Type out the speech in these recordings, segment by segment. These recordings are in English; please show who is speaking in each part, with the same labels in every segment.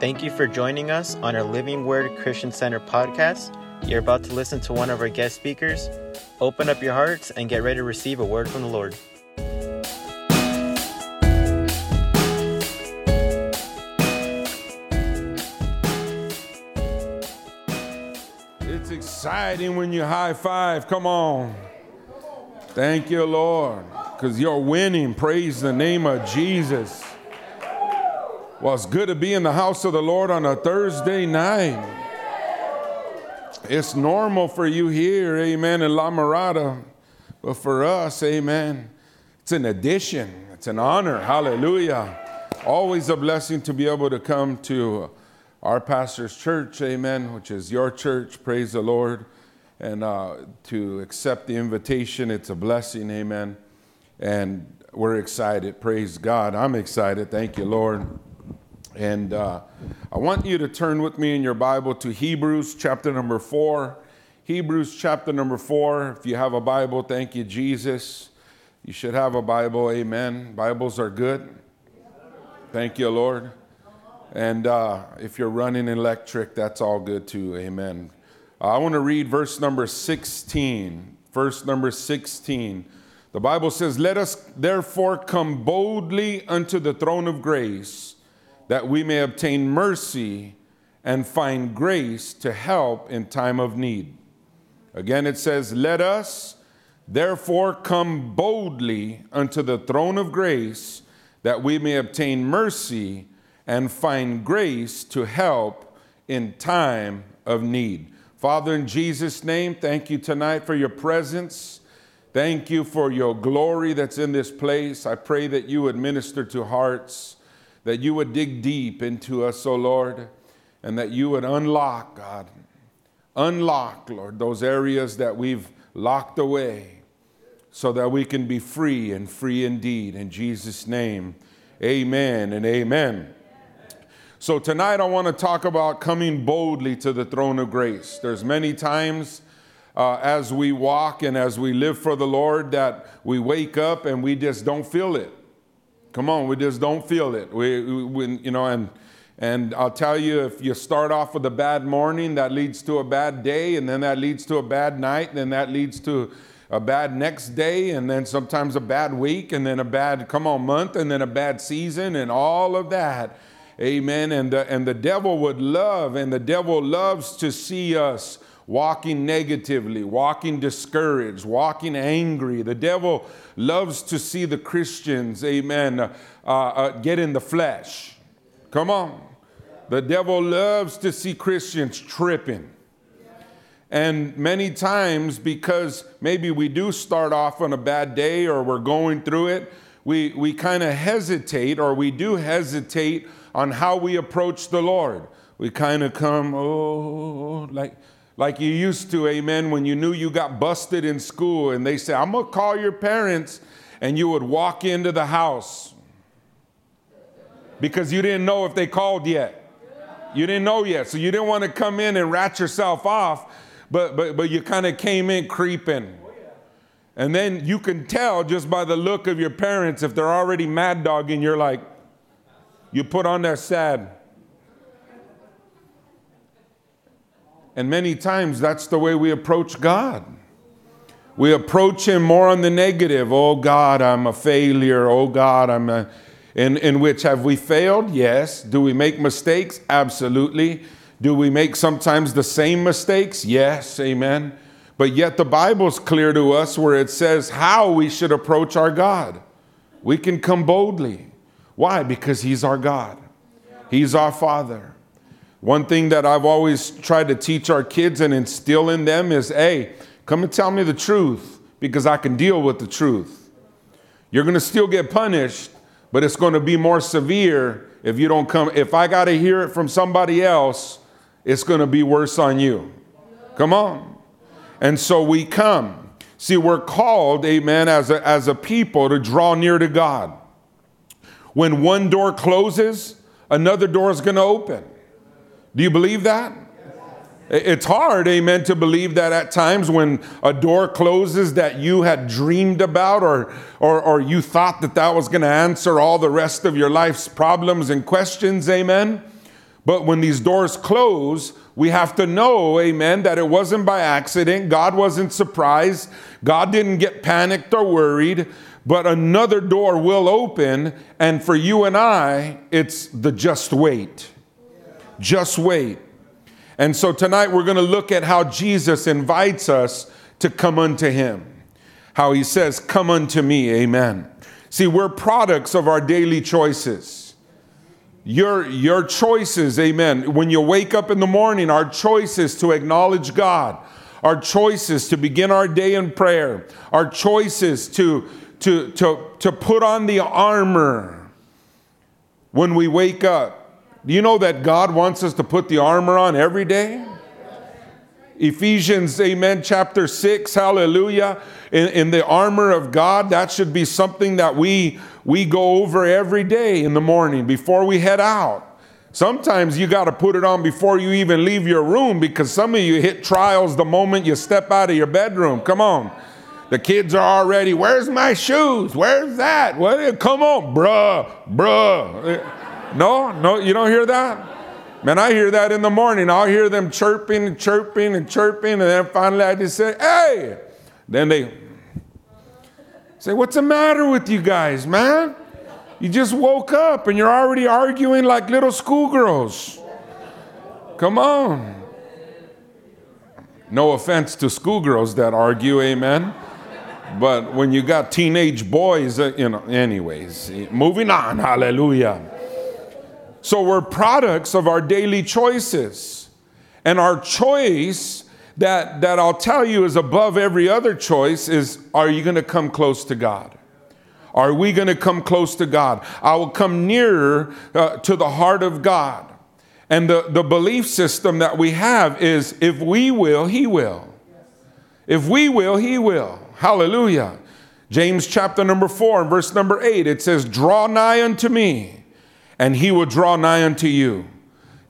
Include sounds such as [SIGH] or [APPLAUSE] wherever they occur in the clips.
Speaker 1: Thank you for joining us on our Living Word Christian Center podcast. You're about to listen to one of our guest speakers. Open up your hearts and get ready to receive a word from the Lord.
Speaker 2: It's exciting when you high five. Come on. Thank you, Lord, because you're winning. Praise the name of Jesus. Well, it's good to be in the house of the Lord on a Thursday night. It's normal for you here, amen, in La Mirada. But for us, amen, it's an addition, it's an honor. Hallelujah. Always a blessing to be able to come to our pastor's church, amen, which is your church. Praise the Lord. And uh, to accept the invitation, it's a blessing, amen. And we're excited. Praise God. I'm excited. Thank you, Lord. And uh, I want you to turn with me in your Bible to Hebrews chapter number four. Hebrews chapter number four. If you have a Bible, thank you, Jesus. You should have a Bible, amen. Bibles are good. Thank you, Lord. And uh, if you're running electric, that's all good too, amen. I want to read verse number 16. Verse number 16. The Bible says, Let us therefore come boldly unto the throne of grace that we may obtain mercy and find grace to help in time of need. Again, it says, Let us therefore come boldly unto the throne of grace that we may obtain mercy and find grace to help in time of need. Father, in Jesus' name, thank you tonight for your presence. Thank you for your glory that's in this place. I pray that you would minister to hearts that you would dig deep into us, O oh Lord, and that you would unlock, God, unlock, Lord, those areas that we've locked away so that we can be free and free indeed. In Jesus' name, amen and amen. So tonight I want to talk about coming boldly to the throne of grace. There's many times uh, as we walk and as we live for the Lord that we wake up and we just don't feel it. Come on, we just don't feel it. We, we, you know, and and I'll tell you, if you start off with a bad morning, that leads to a bad day, and then that leads to a bad night, and then that leads to a bad next day, and then sometimes a bad week, and then a bad, come on, month, and then a bad season, and all of that. Amen. And the, and the devil would love, and the devil loves to see us walking negatively, walking discouraged, walking angry. The devil loves to see the Christians, amen, uh, uh, get in the flesh. Come on. The devil loves to see Christians tripping. And many times, because maybe we do start off on a bad day or we're going through it, we, we kind of hesitate or we do hesitate on how we approach the Lord. We kind of come, oh, like, like you used to, amen, when you knew you got busted in school and they say, I'm gonna call your parents, and you would walk into the house because you didn't know if they called yet. You didn't know yet, so you didn't want to come in and rat yourself off, but, but, but you kind of came in creeping. And then you can tell just by the look of your parents if they're already mad dogging, you're like, you put on that sad. And many times that's the way we approach God. We approach Him more on the negative. Oh God, I'm a failure. Oh God, I'm a. In, in which have we failed? Yes. Do we make mistakes? Absolutely. Do we make sometimes the same mistakes? Yes. Amen. But yet the Bible's clear to us where it says how we should approach our God. We can come boldly. Why? Because He's our God, He's our Father. One thing that I've always tried to teach our kids and instill in them is hey, come and tell me the truth because I can deal with the truth. You're going to still get punished, but it's going to be more severe if you don't come. If I got to hear it from somebody else, it's going to be worse on you. Come on. And so we come. See, we're called, amen, as a, as a people to draw near to God. When one door closes, another door is going to open. Do you believe that? It's hard, amen, to believe that at times when a door closes that you had dreamed about or, or, or you thought that that was going to answer all the rest of your life's problems and questions, amen. But when these doors close, we have to know, amen, that it wasn't by accident. God wasn't surprised. God didn't get panicked or worried. But another door will open. And for you and I, it's the just wait. Just wait. And so tonight we're going to look at how Jesus invites us to come unto him. How he says, Come unto me. Amen. See, we're products of our daily choices your, your choices, amen. When you wake up in the morning, our choices to acknowledge God, our choices to begin our day in prayer, our choices to, to, to, to put on the armor when we wake up. Do you know that God wants us to put the armor on every day? Ephesians, amen, chapter 6, hallelujah. In, in, the armor of God, that should be something that we, we go over every day in the morning before we head out. Sometimes you got to put it on before you even leave your room because some of you hit trials the moment you step out of your bedroom. Come on. The kids are already, where's my shoes? Where's that? What? Come on, bruh, bruh. No, no, you don't hear that? Man, I hear that in the morning. I'll hear them chirping and chirping and chirping, and then finally I just say, hey. Then they say, what's the matter with you guys, man? You just woke up and you're already arguing like little schoolgirls. Come on. No offense to schoolgirls that argue, amen. But when you got teenage boys, uh, you know, anyways, moving on, hallelujah. So we're products of our daily choices. And our choice that, that I'll tell you is above every other choice is are you going to come close to God? Are we going to come close to God? I will come nearer uh, to the heart of God. And the, the belief system that we have is if we will, He will. If we will, He will. Hallelujah. James chapter number 4 and verse number 8, it says, Draw nigh unto me and he will draw nigh unto you.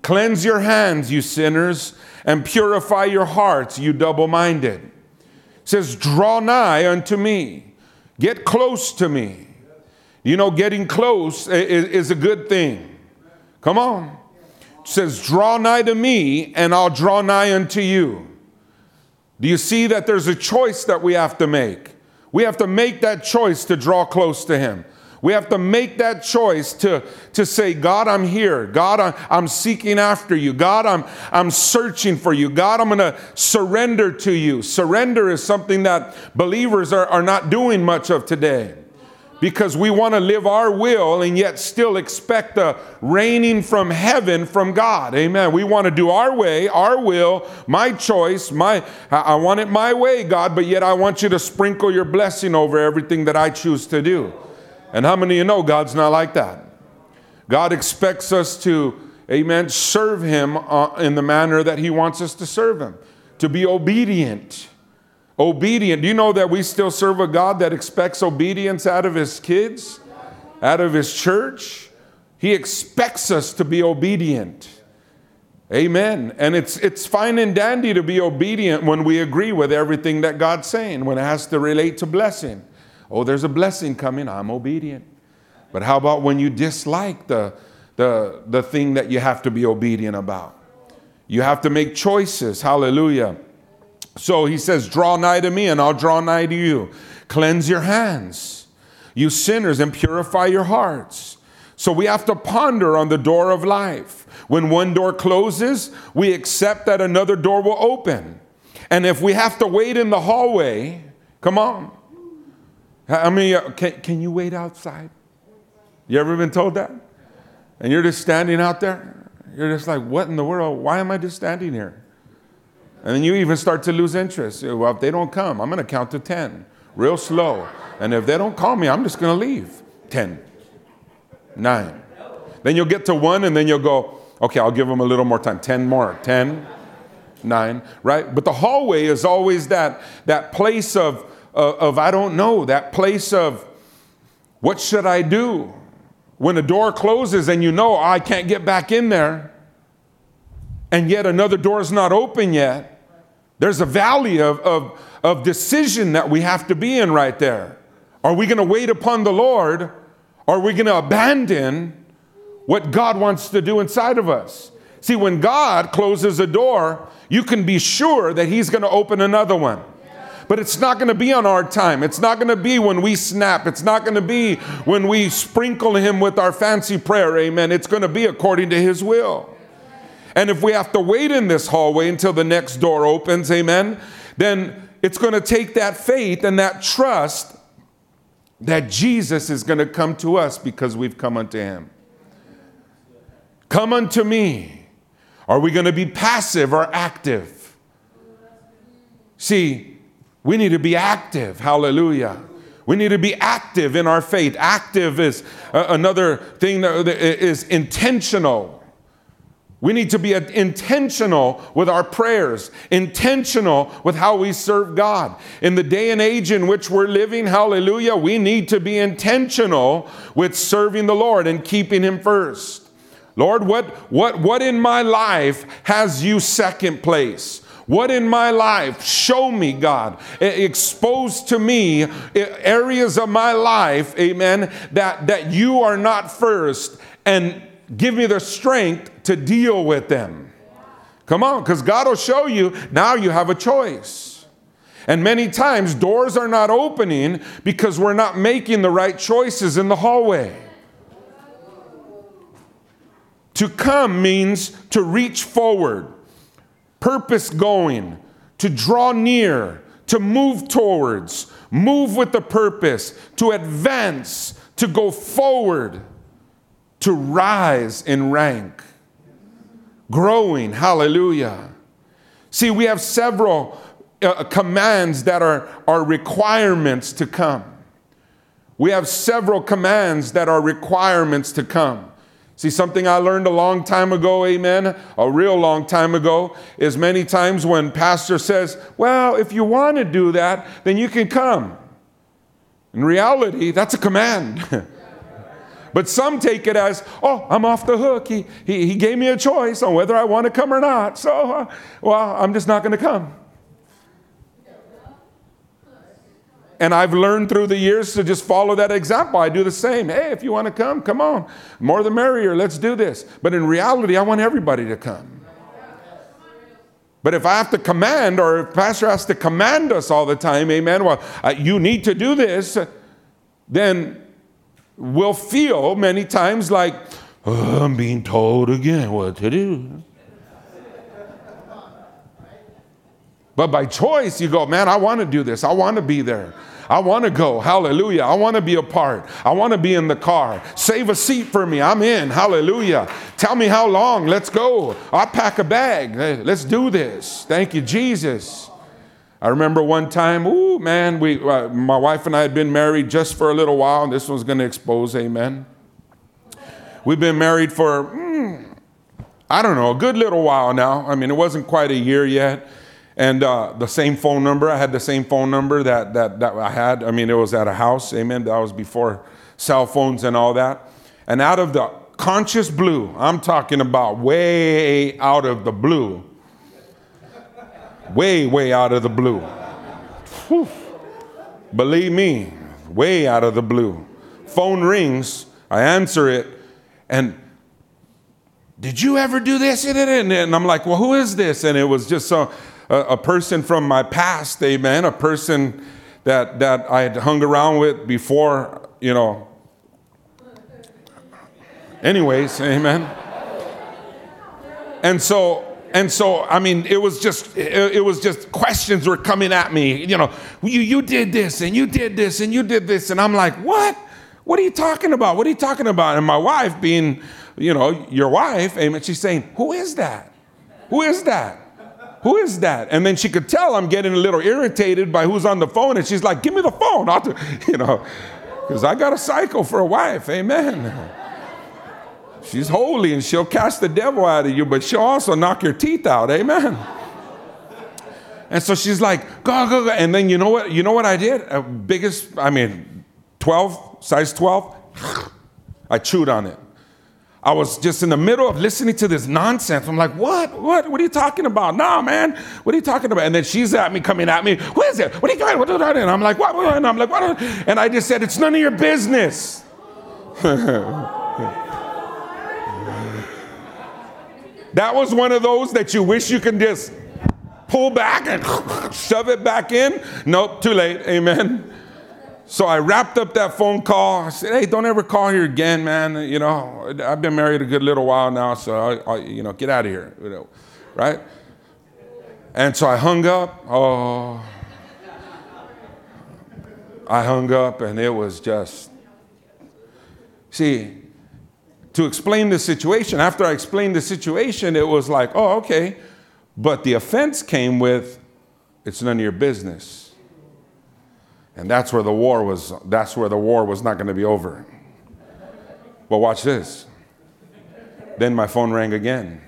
Speaker 2: Cleanse your hands, you sinners, and purify your hearts, you double minded. says, Draw nigh unto me. Get close to me. You know, getting close is, is a good thing. Come on. Says, Draw nigh to me, and I'll draw nigh unto you. Do you see that there's a choice that we have to make? We have to make that choice to draw close to Him. We have to make that choice to, to say, God, I'm here. God, I'm, I'm seeking after you. God, I'm, I'm searching for you. God, I'm going to surrender to you. Surrender is something that believers are, are not doing much of today because we want to live our will and yet still expect the reigning from heaven from God. Amen. We want to do our way, our will, my choice, my I want it my way, God, but yet I want you to sprinkle your blessing over everything that I choose to do. And how many of you know God's not like that? God expects us to, amen, serve Him uh, in the manner that He wants us to serve Him, to be obedient. Obedient. Do you know that we still serve a God that expects obedience out of His kids, out of His church? He expects us to be obedient. Amen. And it's, it's fine and dandy to be obedient when we agree with everything that God's saying, when it has to relate to blessing. Oh, there's a blessing coming. I'm obedient. But how about when you dislike the, the, the thing that you have to be obedient about? You have to make choices. Hallelujah. So he says, Draw nigh to me, and I'll draw nigh to you. Cleanse your hands, you sinners, and purify your hearts. So we have to ponder on the door of life. When one door closes, we accept that another door will open. And if we have to wait in the hallway, come on, I mean, can, can you wait outside? You ever been told that? And you're just standing out there? You're just like, what in the world? Why am I just standing here? And then you even start to lose interest. Well, if they don't come, I'm going to count to 10 real slow. And if they don't call me, I'm just going to leave. 10, 9. Then you'll get to 1 and then you'll go, okay, I'll give them a little more time. 10 more. 10, 9, right? But the hallway is always that, that place of, of, of I don't know, that place of what should I do? When a door closes and you know I can't get back in there, and yet another door is not open yet, there's a valley of, of, of decision that we have to be in right there. Are we going to wait upon the Lord? Are we going to abandon what God wants to do inside of us? See, when God closes a door, you can be sure that He's going to open another one. But it's not going to be on our time. It's not going to be when we snap. It's not going to be when we sprinkle Him with our fancy prayer. Amen. It's going to be according to His will. And if we have to wait in this hallway until the next door opens, amen, then it's going to take that faith and that trust that Jesus is going to come to us because we've come unto Him. Come unto me. Are we going to be passive or active? See, we need to be active. Hallelujah. We need to be active in our faith. Active is uh, another thing that is intentional. We need to be intentional with our prayers, intentional with how we serve God. In the day and age in which we're living, hallelujah, we need to be intentional with serving the Lord and keeping Him first. Lord, what, what, what in my life has you second place? What in my life? Show me, God. Expose to me areas of my life, amen, that, that you are not first. And give me the strength to deal with them. Come on, because God will show you now you have a choice. And many times doors are not opening because we're not making the right choices in the hallway. To come means to reach forward, purpose going, to draw near, to move towards, move with the purpose, to advance, to go forward to rise in rank, growing. Hallelujah. See, we have several uh, commands that are, are requirements to come. We have several commands that are requirements to come. See, something I learned a long time ago, amen, a real long time ago, is many times when pastor says, Well, if you want to do that, then you can come. In reality, that's a command. [LAUGHS] But some take it as, oh, I'm off the hook. He, he, he gave me a choice on whether I want to come or not. So, uh, well, I'm just not going to come. And I've learned through the years to just follow that example. I do the same. Hey, if you want to come, come on. More the merrier. Let's do this. But in reality, I want everybody to come. But if I have to command, or if Pastor has to command us all the time, amen, well, uh, you need to do this, then we'll feel many times like, oh, I'm being told again what to do. But by choice, you go, man, I want to do this. I want to be there. I want to go. Hallelujah. I want to be a part. I want to be in the car. Save a seat for me. I'm in. Hallelujah. Tell me how long. Let's go. I'll pack a bag. Let's do this. Thank you, Jesus. I remember one time, ooh, man, we, uh, my wife and I had been married just for a little while, and this one's going to expose, amen. We've been married for, mm, I don't know, a good little while now. I mean, it wasn't quite a year yet. And uh, the same phone number, I had the same phone number that, that, that I had. I mean, it was at a house, amen. That was before cell phones and all that. And out of the conscious blue, I'm talking about way out of the blue, way, way out of the blue. Whew. Believe me, way out of the blue. Phone rings, I answer it, and did you ever do this? And I'm like, well, who is this? And it was just a, a person from my past, amen, a person that, that I had hung around with before, you know. Anyways, amen. And so and so i mean it was just it, was just questions were coming at me you know you, you did this and you did this and you did this and i'm like what? What are you talking about? What are you talking about? And my wife being you know your wife amen she's saying who is that? Who is that who is that and then she could tell i'm getting a little irritated by who's on the phone and she's like give me the phone [LAUGHS] I'll do, you know because i got a cycle for a wife amen She's holy and she'll cast the devil out of you, but she'll also knock your teeth out. Amen. And so she's like, go, go, go. And then you know what? You know what I did? Uh, biggest, I mean, 12, size 12. I chewed on it. I was just in the middle of listening to this nonsense. I'm like, what? What? What are you talking about? Nah, man. What are you talking about? And then she's at me, coming at me. What is it? What are you doing? What? And I'm like, what? And I'm like, what? And I just said, it's none of your business. [LAUGHS] that was one of those that you wish you can just pull back and [LAUGHS] shove it back in. Nope, too late. Amen. So I wrapped up that phone call. I said, "Hey, don't ever call here again, man. You know, I've been married a good little while now, so I, I, you know, get out of here, you know, right?" And so I hung up. Oh, I hung up, and it was just. See, to explain the situation. After I explained the situation, it was like, "Oh, okay," but the offense came with, "It's none of your business." And that's where the war was, that's where the war was not going to be over. But watch this. Then my phone rang again.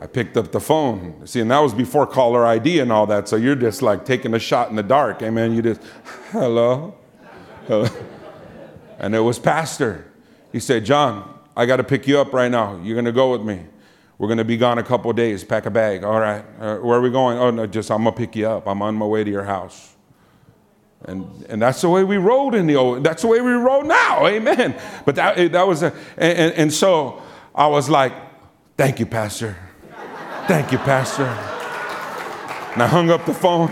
Speaker 2: I picked up the phone. See, and that was before caller ID and all that. So you're just like taking a shot in the dark. Amen. You just, [LAUGHS] hello. hello. And it was Pastor. He said, John, I got to pick you up right now. You're going to go with me. We're going to be gone a couple days. Pack a bag. All right. Uh, where are we going? Oh, no, just I'm going to pick you up. I'm on my way to your house. And, and that's the way we rode in the old, that's the way we rode now. Amen. But that, that was, a, and, and so I was like, thank you, Pastor. Thank you, Pastor. And I hung up the phone.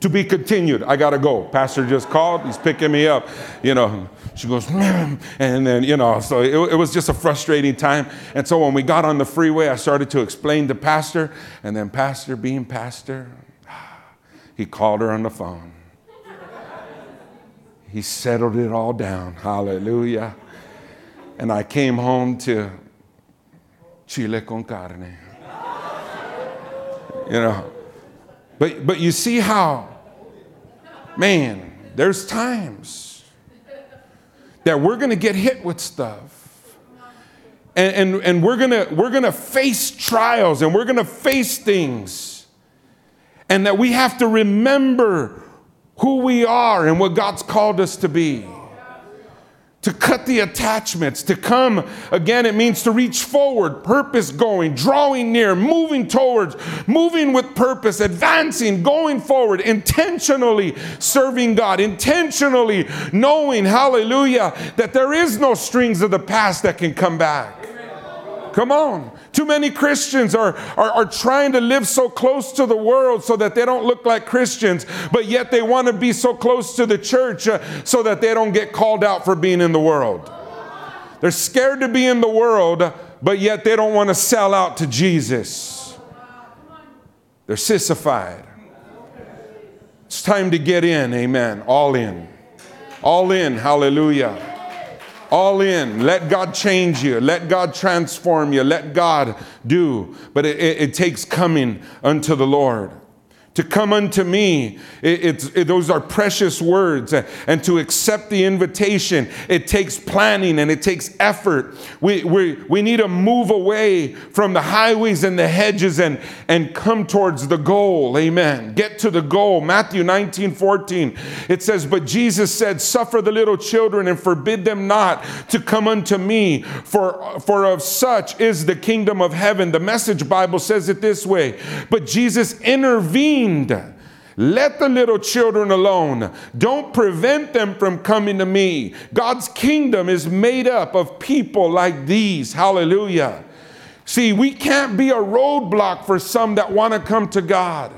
Speaker 2: To be continued. I got to go. Pastor just called. He's picking me up. You know, she goes, mm. and then, you know, so it, it, was just a frustrating time. And so when we got on the freeway, I started to explain to Pastor, and then Pastor, being Pastor, [SIGHS] he called her on the phone. [LAUGHS] He settled it all down. Hallelujah. And I came home to chile con carne. [LAUGHS] You know, but, but you see how, man, there's times that we're going to get hit with stuff. And, and, and we're going we're going to face trials and we're going to face things. And that we have to remember who we are and what God's called us to be to cut the attachments, to come again, it means to reach forward, purpose going, drawing near, moving towards, moving with purpose, advancing, going forward, intentionally serving God, intentionally knowing, hallelujah, that there is no strings of the past that can come back. Come on. Too many Christians are, are, are, trying to live so close to the world so that they don't look like Christians, but yet they want to be so close to the church uh, so that they don't get called out for being in the world. They're scared to be in the world, but yet they don't want to sell out to Jesus. They're sissified. It's time to get in, amen. All in. All in, hallelujah. All in. Let God change you. Let God transform you. Let God do. But it, it, it takes coming unto the Lord. To come unto me, it, it, those are precious words. And to accept the invitation, it takes planning and it takes effort. We, we, we need to move away from the highways and the hedges and, and come towards the goal. Amen. Get to the goal. Matthew 19 14, it says, But Jesus said, Suffer the little children and forbid them not to come unto me, for, for of such is the kingdom of heaven. The message Bible says it this way. But Jesus intervened let the little children alone. Don't prevent them from coming to me. God's kingdom is made up of people like these. Hallelujah. See, we can't be a roadblock for some that want to come to God.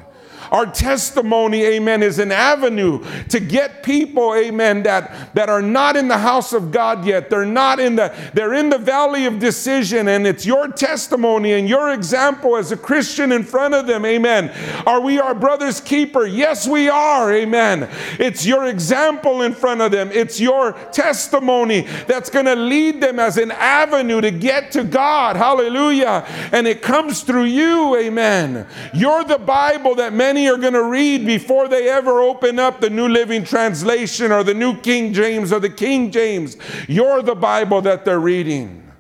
Speaker 2: Our testimony, amen, is an avenue to get people, amen, that, that are not in the house of God yet. They're not in the, they're in the valley of decision, and it's your testimony and your example as a Christian in front of them, amen. Are we our brother's keeper? Yes, we are, amen. It's your example in front of them, it's your testimony that's going to lead them as an avenue to get to God. Hallelujah. And it comes through you, amen. You're the Bible that many many are going to read before they ever open up the New Living Translation or the New King James or the King James. You're the Bible that they're reading.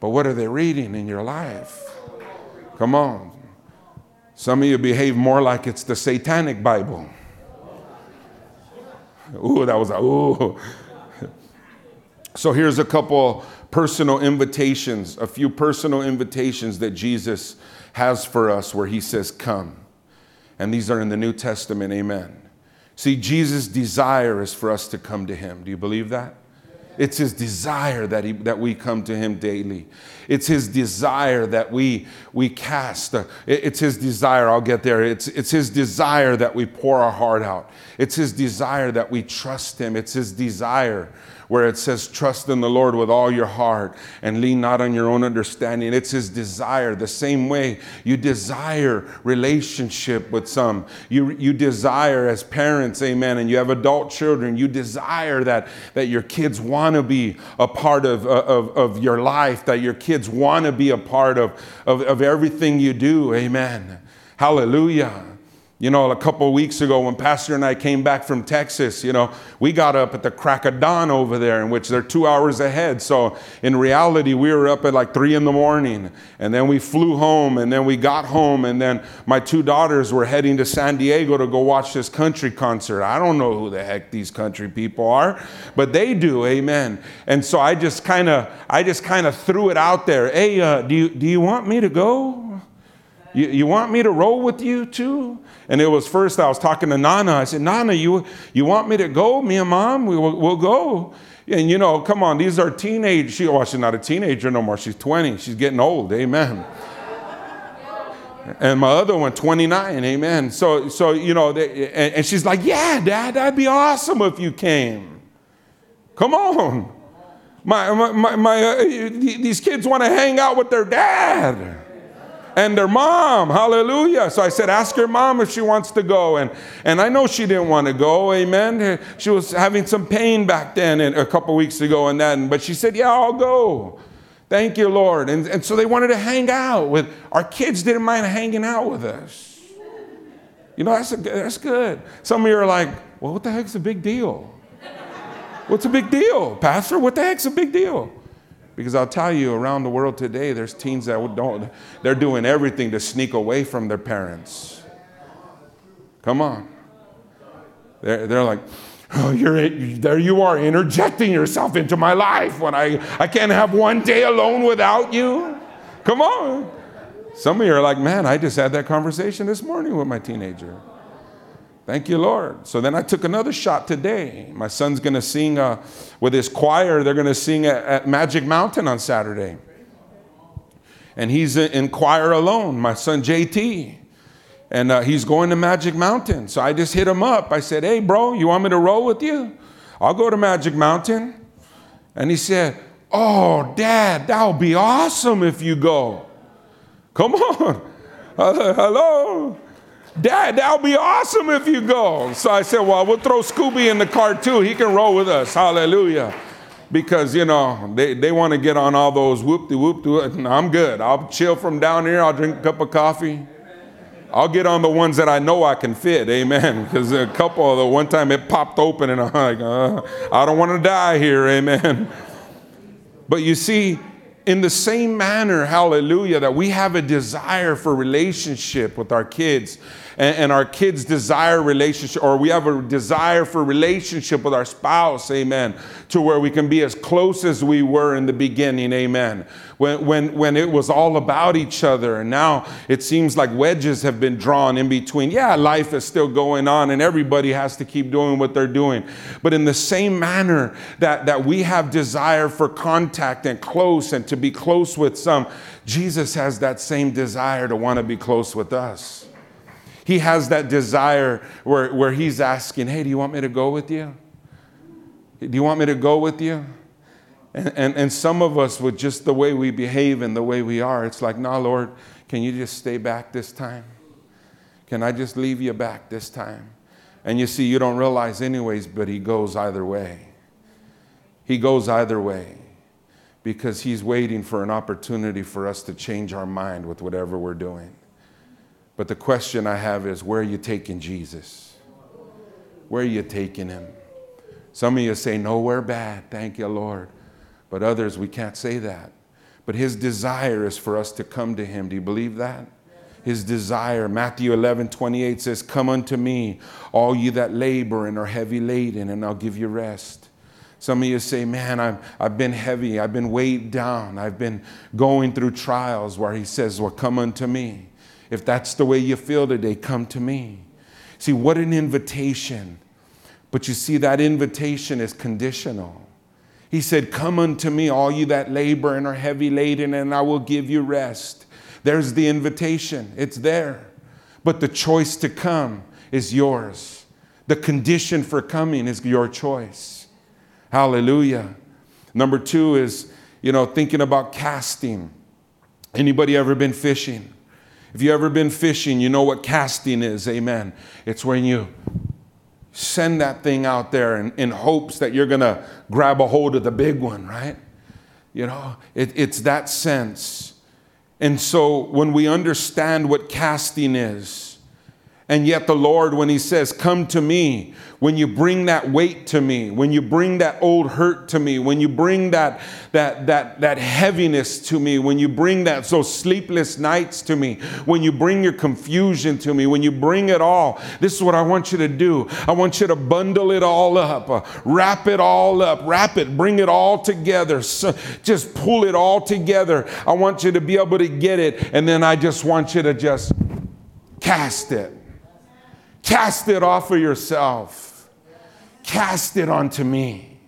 Speaker 2: But what are they reading in your life? Come on. Some of you behave more like it's the satanic Bible. Ooh, that was a ooh. So here's a couple personal invitations, a few personal invitations that Jesus has for us where he says, Come. And these are in the New Testament, amen. See, Jesus' desire is for us to come to him. Do you believe that? It's his desire that, he, that we come to him daily. It's his desire that we, we cast. It's his desire, I'll get there. It's, it's his desire that we pour our heart out. It's his desire that we trust him. It's his desire where it says, Trust in the Lord with all your heart and lean not on your own understanding. It's His desire. The same way you desire relationship with some, you, you desire as parents, amen, and you have adult children, you desire that, that your kids want to be a part of, uh, of, of your life, that your kids want to be a part of, of, of everything you do, amen. Hallelujah. You know, a couple weeks ago when Pastor and I came back from Texas, you know, we got up at the crack of dawn over there, in which they're two hours ahead. So in reality, we were up at like three in the morning. And then we flew home, and then we got home, and then my two daughters were heading to San Diego to go watch this country concert. I don't know who the heck these country people are, but they do, amen. And so I just kind of, I just kind of threw it out there. Hey, uh, do you do you want me to go? You, you want me to roll with you too? And it was first I was talking to Nana. I said, Nana, you, you want me to go? Me and mom, we will, we'll go. And you know, come on, these are teenage. She, well, she's not a teenager no more. She's 20. She's getting old. Amen. and my other one, 29. Amen. So, so you know, they, and, and she's like, yeah, dad, that'd be awesome if you came. Come on. My, my, my, my uh, these kids want to hang out with their dad and their mom. Hallelujah. So I said, ask your mom if she wants to go. And, and I know she didn't want to go. Amen. She was having some pain back then and a couple weeks ago and then, but she said, yeah, I'll go. Thank you, Lord. And, and so they wanted to hang out with our kids didn't mind hanging out with us. You know, that's, a, that's good. Some of you are like, well, what the heck's a big deal? What's a big deal? Pastor, what the heck's a big deal? Because I'll tell you, around the world today, there's teens that don't, they're doing everything to sneak away from their parents. Come on. They're, they're like, oh, you're, there you are interjecting yourself into my life when I, I can't have one day alone without you. Come on. Some of you are like, man, I just had that conversation this morning with my teenager. Thank you, Lord. So then I took another shot today. My son's going to sing uh, with his choir. They're going to sing at, at, Magic Mountain on Saturday. And he's in choir alone, my son JT. And uh, he's going to Magic Mountain. So I just hit him up. I said, hey, bro, you want me to roll with you? I'll go to Magic Mountain. And he said, oh, dad, that'll be awesome if you go. Come on. [LAUGHS] Hello. Dad, that'll be awesome if you go. So I said, Well, we'll throw Scooby in the car too. He can roll with us. Hallelujah. Because, you know, they, they want to get on all those whoop de whoop de I'm good. I'll chill from down here. I'll drink a cup of coffee. I'll get on the ones that I know I can fit. Amen. [LAUGHS] Because a couple of the one time it popped open and I'm like, uh, I don't want to die here. Amen. But you see, in the same manner, hallelujah, that we have a desire for relationship with our kids and, and, our kids desire relationship, or we have a desire for relationship with our spouse, amen, to where we can be as close as we were in the beginning, amen. When, when, when it was all about each other, and now it seems like wedges have been drawn in between. Yeah, life is still going on, and everybody has to keep doing what they're doing. But in the same manner that, that we have desire for contact and close and to be close with some, Jesus has that same desire to want to be close with us. He has that desire where, where he's asking, Hey, do you want me to go with you? Do you want me to go with you? And, and, and some of us, with just the way we behave and the way we are, it's like, Nah, Lord, can you just stay back this time? Can I just leave you back this time? And you see, you don't realize, anyways, but He goes either way. He goes either way because He's waiting for an opportunity for us to change our mind with whatever we're doing. But the question I have is where are you taking Jesus? Where are you taking him? Some of you say, nowhere bad, thank you, Lord. But others, we can't say that. But his desire is for us to come to him. Do you believe that? His desire. Matthew 11, 28 says, Come unto me, all you that labor and are heavy laden, and I'll give you rest. Some of you say, Man, I've, I've been heavy. I've been weighed down. I've been going through trials where he says, Well, come unto me. If that's the way you feel today, come to me. See, what an invitation. But you see, that invitation is conditional. He said, Come unto me, all you that labor and are heavy laden, and I will give you rest. There's the invitation, it's there. But the choice to come is yours. The condition for coming is your choice. Hallelujah. Number two is, you know, thinking about casting. Anybody ever been fishing? If you ever been fishing, you know what casting is. Amen. It's when you send that thing out there in, in hopes that you're going to grab a hold of the big one, right? You know, it, it's that sense. And so when we understand what casting is, and yet the Lord, when He says, Come to me, when you bring that weight to me, when you bring that old hurt to me, when you bring that, that, that, that heaviness to me, when you bring that those sleepless nights to me, when you bring your confusion to me, when you bring it all, this is what I want you to do. I want you to bundle it all up, uh, wrap it all up, wrap it, bring it all together, just pull it all together. I want you to be able to get it, and then I just want you to just cast it. Cast it off of yourself. Cast it onto me.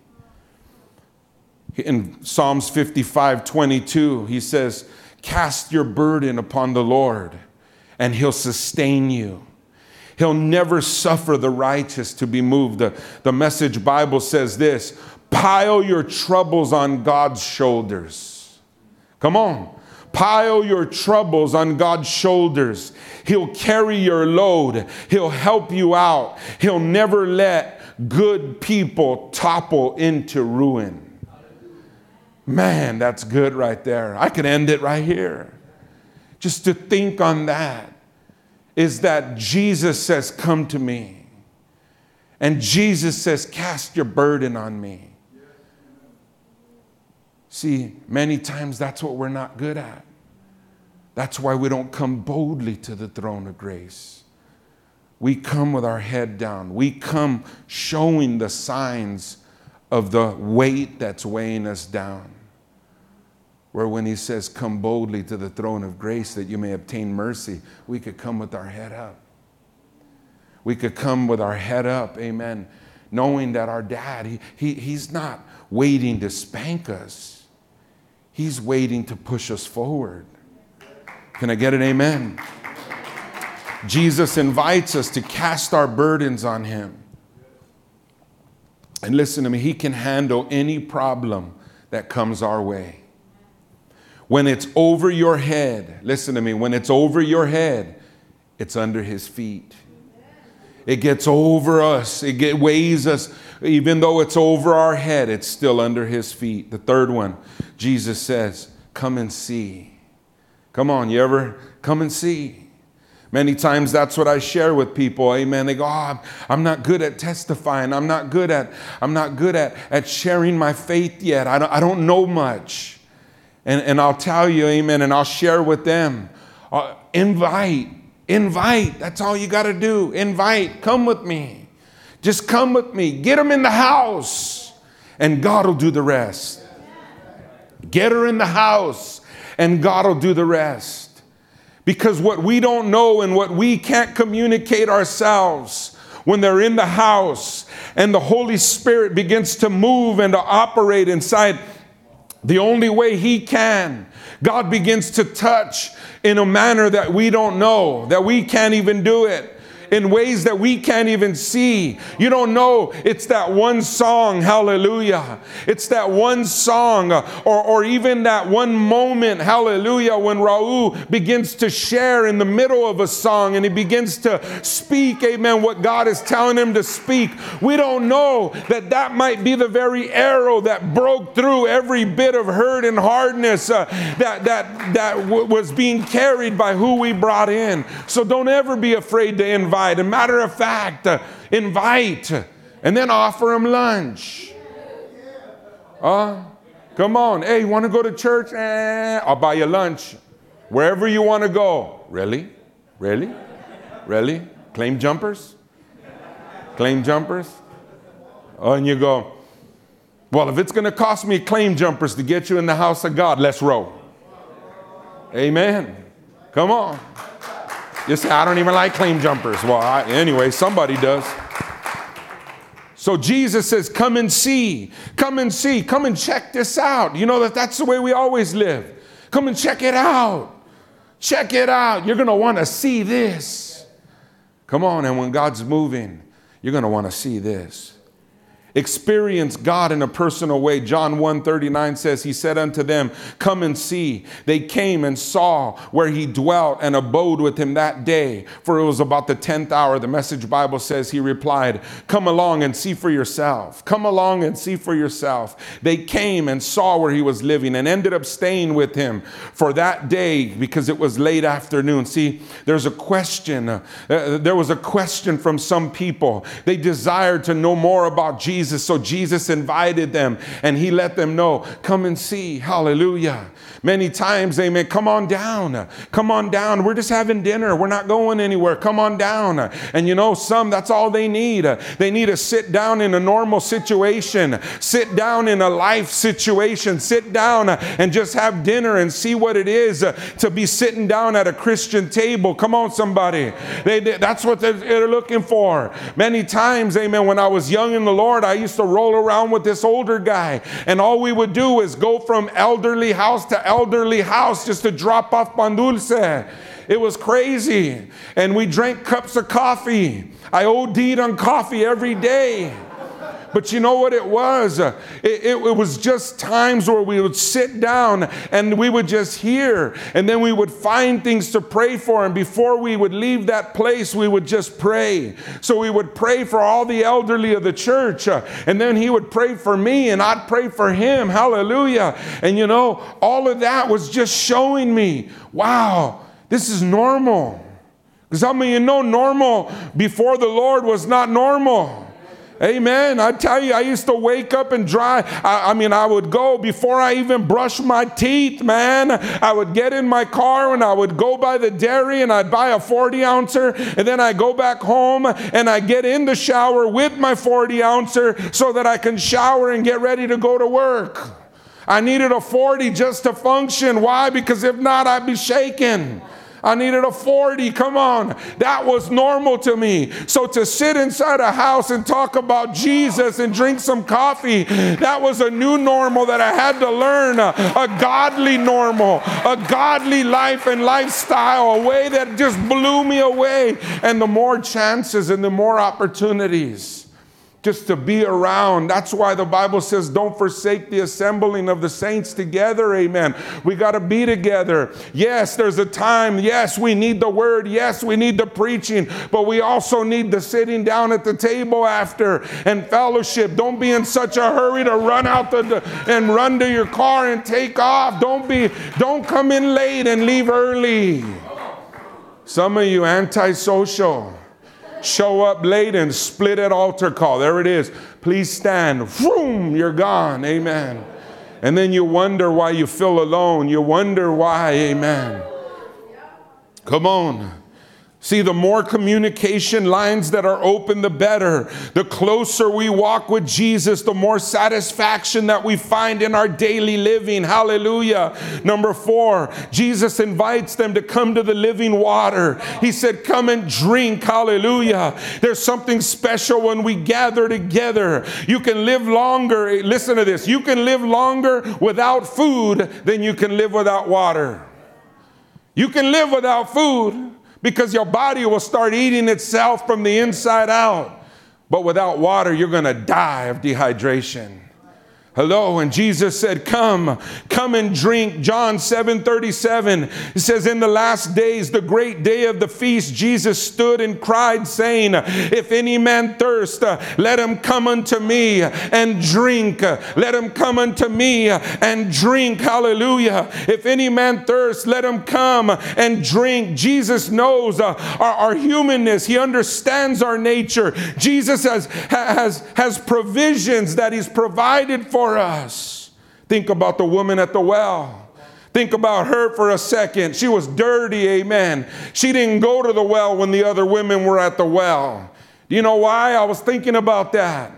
Speaker 2: In Psalms 55 22, he says, Cast your burden upon the Lord, and he'll sustain you. He'll never suffer the righteous to be moved. The, the message Bible says this pile your troubles on God's shoulders. Come on. Pile your troubles on God's shoulders. He'll carry your load. He'll help you out. He'll never let good people topple into ruin. Man, that's good right there. I could end it right here. Just to think on that is that Jesus says, Come to me. And Jesus says, Cast your burden on me. See, many times that's what we're not good at. That's why we don't come boldly to the throne of grace we come with our head down. We come showing the signs of the weight that's weighing us down. Where when he says, Come boldly to the throne of grace that you may obtain mercy, we could come with our head up. We could come with our head up, amen, knowing that our dad, he, he, he's not waiting to spank us, he's waiting to push us forward. Can I get an amen? Jesus invites us to cast our burdens on Him. And listen to me, He can handle any problem that comes our way. When it's over your head, listen to me, when it's over your head, it's under His feet. It gets over us, it get, weighs us. Even though it's over our head, it's still under His feet. The third one, Jesus says, Come and see. Come on, you ever come and see? Many times that's what I share with people. Amen. They go, oh, I'm not good at testifying. I'm not good at, I'm not good at, at sharing my faith yet. I don't, I don't know much. And, and I'll tell you, amen, and I'll share with them. Uh, invite, invite. That's all you got to do. Invite. Come with me. Just come with me. Get them in the house, and God will do the rest. Get her in the house, and God will do the rest. Because what we don't know and what we can't communicate ourselves, when they're in the house and the Holy Spirit begins to move and to operate inside the only way He can, God begins to touch in a manner that we don't know, that we can't even do it in ways that we can't even see. You don't know it's that one song, hallelujah. It's that one song, or, or even that one moment, hallelujah, when Raul begins to share in the middle of a song and he begins to speak, amen, what God is telling him to speak. We don't know that that might be the very arrow that broke through every bit of hurt and hardness uh, that, that, that w- was being carried by who we brought in. So don't ever be afraid to invite invite. A matter of fact, uh, invite and then offer them lunch. Come on. Hey, you want to go to church? Eh, I'll buy you lunch. Wherever you want to go. Really? Really? Really? Claim jumpers? Claim jumpers? Oh, and you go, well, if it's going to cost me claim jumpers to get you in the house of God, let's roll. Amen. Come on. You say, I don't even like claim jumpers. Well, I, anyway, somebody does. So Jesus says, Come and see, come and see, come and check this out. You know that that's the way we always live. Come and check it out. Check it out. You're going to want to see this. Come on, and when God's moving, you're going to want to see this experience God in a personal way. John 1:39 says he said unto them, "Come and see." They came and saw where he dwelt and abode with him that day, for it was about the 10th hour. The Message Bible says he replied, "Come along and see for yourself. Come along and see for yourself." They came and saw where he was living and ended up staying with him for that day because it was late afternoon. See, there's a question. Uh, there was a question from some people. They desired to know more about Jesus Jesus. So Jesus invited them and he let them know, come and see. Hallelujah. Many times, amen, come on down. Come on down. We're just having dinner. We're not going anywhere. Come on down. And you know, some, that's all they need. They need to sit down in a normal situation, sit down in a life situation, sit down and just have dinner and see what it is to be sitting down at a Christian table. Come on, somebody. They, that's what they're, looking for. Many times, amen, when I was young in the Lord, I used to roll around with this older guy, and all we would do is go from elderly house to elderly house just to drop off pan dulce. It was crazy. And we drank cups of coffee. I OD'd on coffee every day. But you know what it was? It, it, it, was just times where we would sit down and we would just hear, and then we would find things to pray for. And before we would leave that place, we would just pray. So we would pray for all the elderly of the church, uh, and then he would pray for me, and I'd pray for him. Hallelujah. And you know, all of that was just showing me, wow, this is normal. Because I mean, you know, normal before the Lord was not normal. Amen. I tell you, I used to wake up and dry. I, I, mean, I would go before I even brush my teeth, man. I would get in my car and I would go by the dairy and I'd buy a 40 ouncer. And then I go back home and I get in the shower with my 40 ouncer so that I can shower and get ready to go to work. I needed a 40 just to function. Why? Because if not, I'd be shaking. I needed a 40. Come on. That was normal to me. So to sit inside a house and talk about Jesus and drink some coffee, that was a new normal that I had to learn. A, a godly normal, a godly life and lifestyle, a way that just blew me away. And the more chances and the more opportunities just to be around. That's why the Bible says, don't forsake the assembling of the saints together. Amen. We got to be together. Yes, there's a time. Yes, we need the word. Yes, we need the preaching, but we also need the sitting down at the table after and fellowship. Don't be in such a hurry to run out the, and run to your car and take off. Don't be, don't come in late and leave early. Some of you antisocial show up late and split at altar call. There it is. Please stand. Vroom, you're gone. Amen. And then you wonder why you feel alone. You wonder why. Amen. Come on. See, the more communication lines that are open, the better. The closer we walk with Jesus, the more satisfaction that we find in our daily living. Hallelujah. Number four, Jesus invites them to come to the living water. He said, Come and drink. Hallelujah. There's something special when we gather together. You can live longer. Listen to this. You can live longer without food than you can live without water. You can live without food because your body will start eating itself from the inside out. But without water, you're going to die of dehydration. Hello, and Jesus said, Come, come and drink. John 7 37. It says, In the last days, the great day of the feast, Jesus stood and cried, saying, If any man thirst, let him come unto me and drink. Let him come unto me and drink. Hallelujah. If any man thirst, let him come and drink. Jesus knows uh, our, our humanness, he understands our nature. Jesus has, has, has provisions that he's provided for for us. Think about the woman at the well. Think about her for a second. She was dirty, amen. She didn't go to the well when the other women were at the well. Do you know why? I was thinking about that.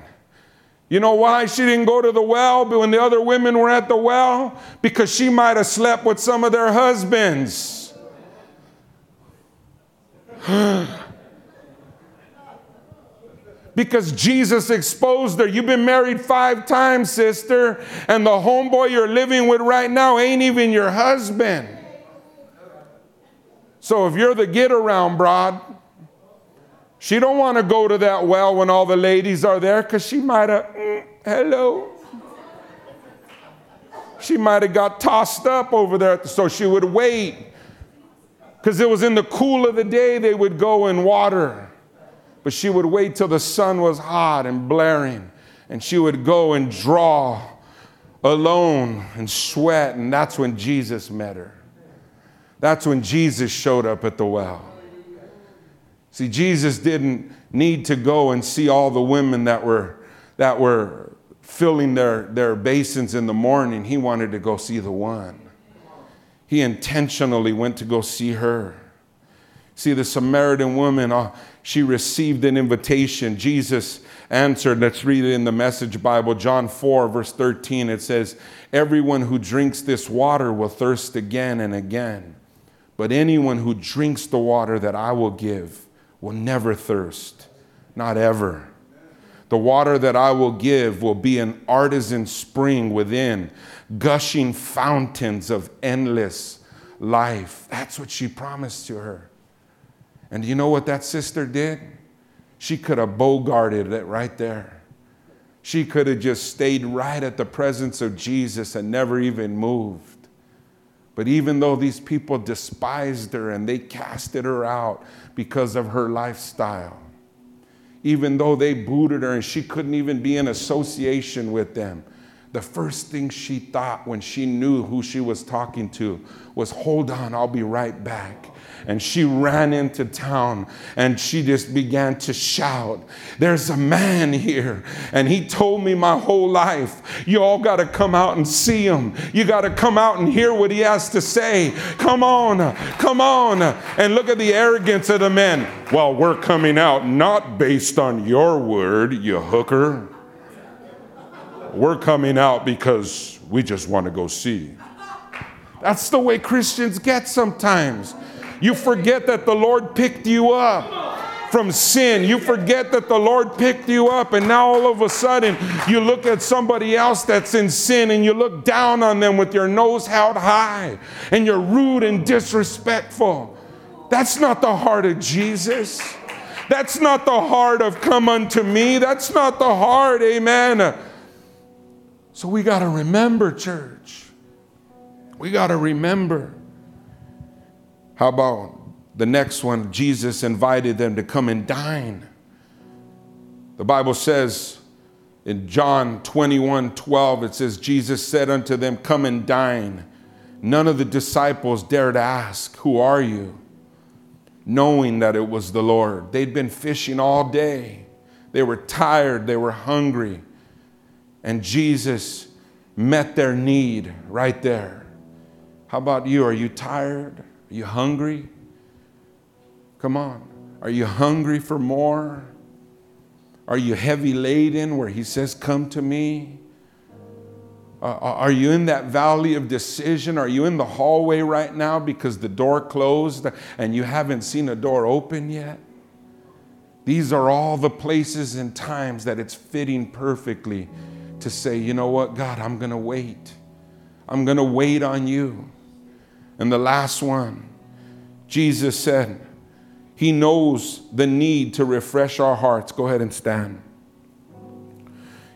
Speaker 2: You know why she didn't go to the well but when the other women were at the well? Because she might have slept with some of their husbands. [SIGHS] [SIGHS] because Jesus exposed her. You've been married five times, sister, and the homeboy you're living with right now ain't even your husband. So if you're the get around broad, she don't want to go to that well when all the ladies are there because she might have, mm, hello. She might have got tossed up over there, so she would wait. Because it was in the cool of the day they would go and water. But she would wait till the sun was hot and blaring, and she would go and draw alone and sweat, and that's when Jesus met her. That's when Jesus showed up at the well. See, Jesus didn't need to go and see all the women that were, that were filling their, their basins in the morning. He wanted to go see the one. He intentionally went to go see her. See, the Samaritan woman, uh, she received an invitation. Jesus answered. Let's read it in the Message Bible, John 4, verse 13. It says, Everyone who drinks this water will thirst again and again. But anyone who drinks the water that I will give will never thirst, not ever. The water that I will give will be an artesian spring within, gushing fountains of endless life. That's what she promised to her. And you know what that sister did? She could have bogarted it right there. She could have just stayed right at the presence of Jesus and never even moved. But even though these people despised her and they casted her out because of her lifestyle, even though they booted her and she couldn't even be in association with them, the first thing she thought when she knew who she was talking to was, Hold on, I'll be right back and she ran into town and she just began to shout, There's a man here. And he told me my whole life, You all got to come out and see him. You got to come out and hear what he has to say. Come on, come on. And look at the arrogance of the men. Well, we're coming out not based on your word, you hooker. We're coming out because we just want to go see. That's the way Christians get sometimes. You forget that the Lord picked you up from sin. You forget that the Lord picked you up, and now all of a sudden you look at somebody else that's in sin and you look down on them with your nose held high and you're rude and disrespectful. That's not the heart of Jesus. That's not the heart of come unto me. That's not the heart, amen. So we got to remember, church. We got to remember. How about the next one? Jesus invited them to come and dine. The Bible says in John 21 12, it says, Jesus said unto them, Come and dine. None of the disciples dared ask, Who are you? Knowing that it was the Lord. They'd been fishing all day. They were tired, they were hungry. And Jesus met their need right there. How about you? Are you tired? Are you hungry? Come on. Are you hungry for more? Are you heavy laden where He says, Come to me? Uh, are you in that valley of decision? Are you in the hallway right now because the door closed and you haven't seen a door open yet? These are all the places and times that it's fitting perfectly to say, you know what, God, I'm going to wait. I'm going to wait on you. And the last one, Jesus said, He knows the need to refresh our hearts. Go ahead and stand.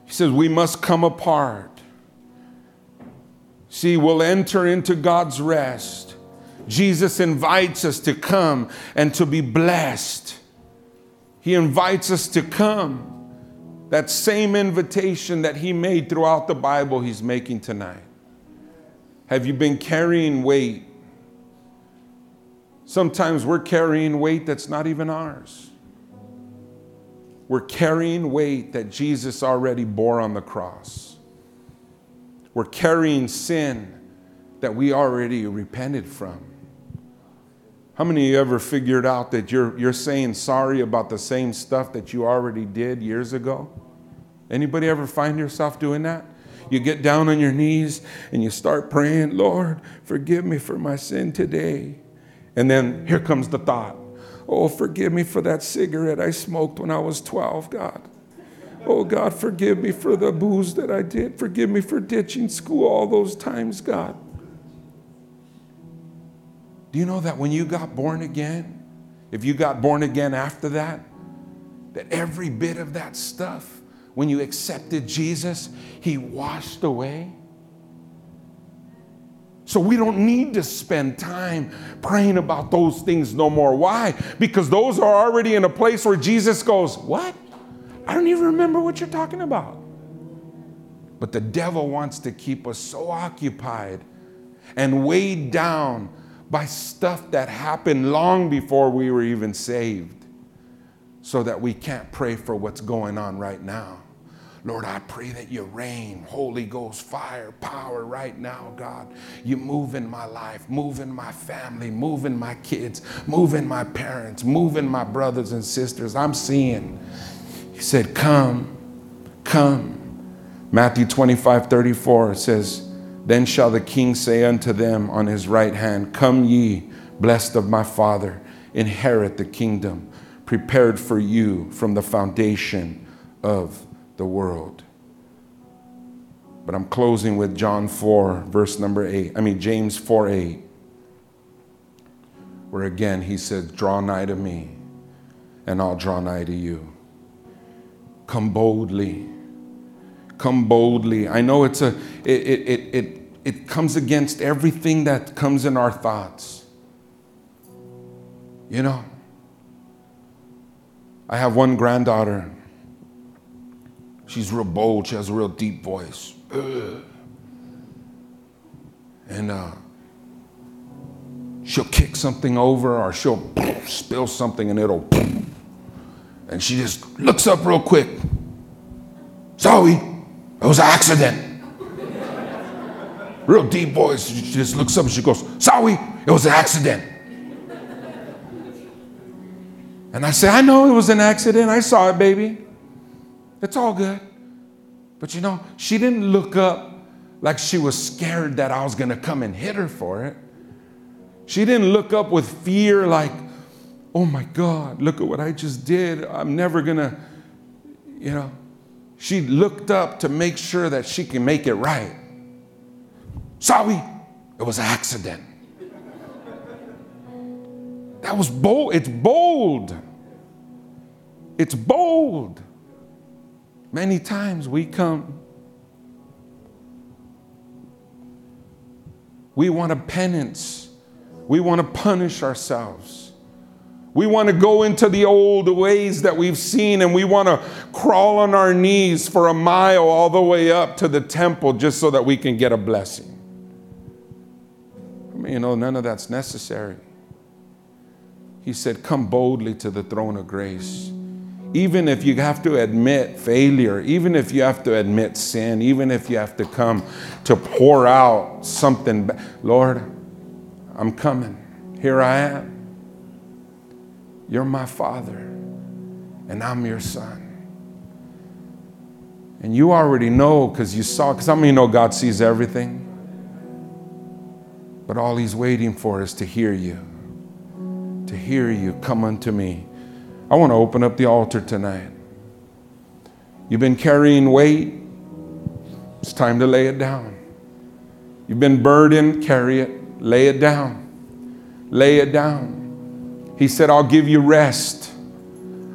Speaker 2: He says, We must come apart. See, we'll enter into God's rest. Jesus invites us to come and to be blessed. He invites us to come. That same invitation that He made throughout the Bible, He's making tonight. Have you been carrying weight? Sometimes we're carrying weight that's not even ours. We're carrying weight that Jesus already bore on the cross. We're carrying sin that we already repented from. How many of you ever figured out that you're, you're saying sorry about the same stuff that you already did years ago? Anybody ever find yourself doing that? You get down on your knees and you start praying, Lord, forgive me for my sin today. And then here comes the thought Oh, forgive me for that cigarette I smoked when I was 12, God. Oh, God, forgive me for the booze that I did. Forgive me for ditching school all those times, God. Do you know that when you got born again, if you got born again after that, that every bit of that stuff, when you accepted Jesus, He washed away? So we don't need to spend time praying about those things no more. Why? Because those are already in a place where Jesus goes, What? I don't even remember what you're talking about. But the devil wants to keep us so occupied and weighed down by stuff that happened long before we were even saved so that we can't pray for what's going on right now. Lord, I pray that you rain, Holy Ghost fire, power right now, God. You move in my life, move in my family, move in my kids, move in my parents, move in my brothers and sisters. I'm seeing. He said, Come, come. Matthew 25, 34 says, Then shall the king say unto them on his right hand, Come ye, blessed of my Father, inherit the kingdom prepared for you from the foundation of the world. But I'm closing with John 4, verse number 8. I mean, James 4 8, where again he says, Draw nigh to me, and I'll draw nigh to you. Come boldly. Come boldly. I know it's a, it, it, it, it, it comes against everything that comes in our thoughts. You know, I have one granddaughter She's real bold. She has a real deep voice. [CLEARS THROAT] And uh, she'll kick something over or she'll [CLEARS THROAT] spill something and it'll. [CLEARS THROAT] And she just looks up real quick. Sorry, it was an accident. [LAUGHS] real deep voice. She just looks up and she goes, Sorry, it was an accident. And I say, I know it was an accident. I saw it, baby. It's all good. But you know, she didn't look up like she was scared that I was going to come and hit her for it. She didn't look up with fear like, oh my God, look at what I just did. I'm never going to, you know. She looked up to make sure that she can make it right. Sorry, it was an accident. That was bold. It's bold. It's bold. Many times we come, we want a penance, we want to punish ourselves. We want to go into the old ways that we've seen and we want to crawl on our knees for a mile all the way up to the temple just so that we can get a blessing. I mean, you know, none of that's necessary. He said, Come boldly to the throne of grace even if you have to admit failure, even if you have to admit sin, even if you have to come to pour out something, Lord, I'm coming. Here I am. You're my father, and I'm your son. And you already know because you saw, because how many know God sees everything? But all He's waiting for is to hear you. To hear you, come unto me. I want to open up the altar tonight. You've been carrying weight, it's time to lay it down. You've been burdened, carry it, lay it down. Lay it down. He said, I'll give you rest.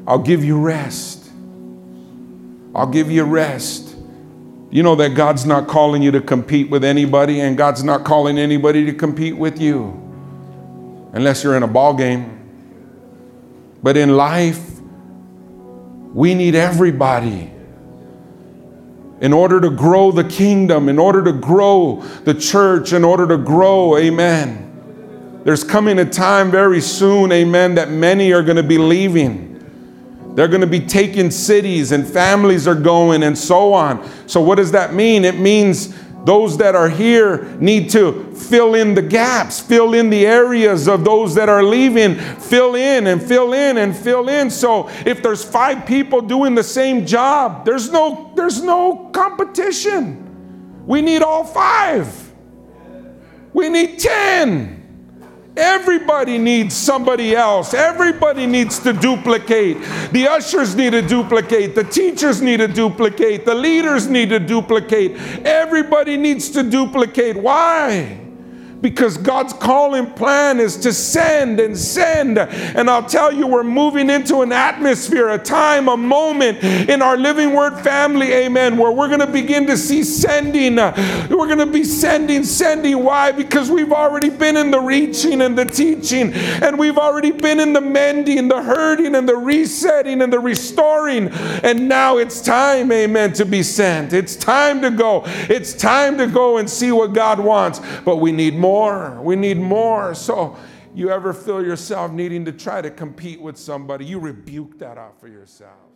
Speaker 2: I'll give you rest. I'll give you rest. You know that God's not calling you to compete with anybody, and God's not calling anybody to compete with you unless you're in a ball game. But in life, we need everybody. In order to grow the kingdom, in order to grow the church, in order to grow, amen. There's coming a time very soon, amen, that many are going to be leaving. They're going to be taking cities and families are going and so on. So, what does that mean? It means those that are here need to fill in the gaps, fill in the areas of those that are leaving, fill in and fill in and fill in. So if there's five people doing the same job, there's no there's no competition. We need all five. We need 10. Everybody needs somebody else. Everybody needs to duplicate. The ushers need to duplicate. The teachers need to duplicate. The leaders need to duplicate. Everybody needs to duplicate. Why? Because God's calling plan is to send and send. And I'll tell you, we're moving into an atmosphere, a time, a moment in our Living Word family, amen, where we're going to begin to see sending. We're going to be sending, sending. Why? Because we've already been in the reaching and the teaching, and we've already been in the mending, the hurting, and the resetting, and the restoring. And now it's time, amen, to be sent. It's time to go. It's time to go and see what God wants. But we need more more. We need more. So, you ever feel yourself needing to try to compete with somebody, you rebuke that off of yourself.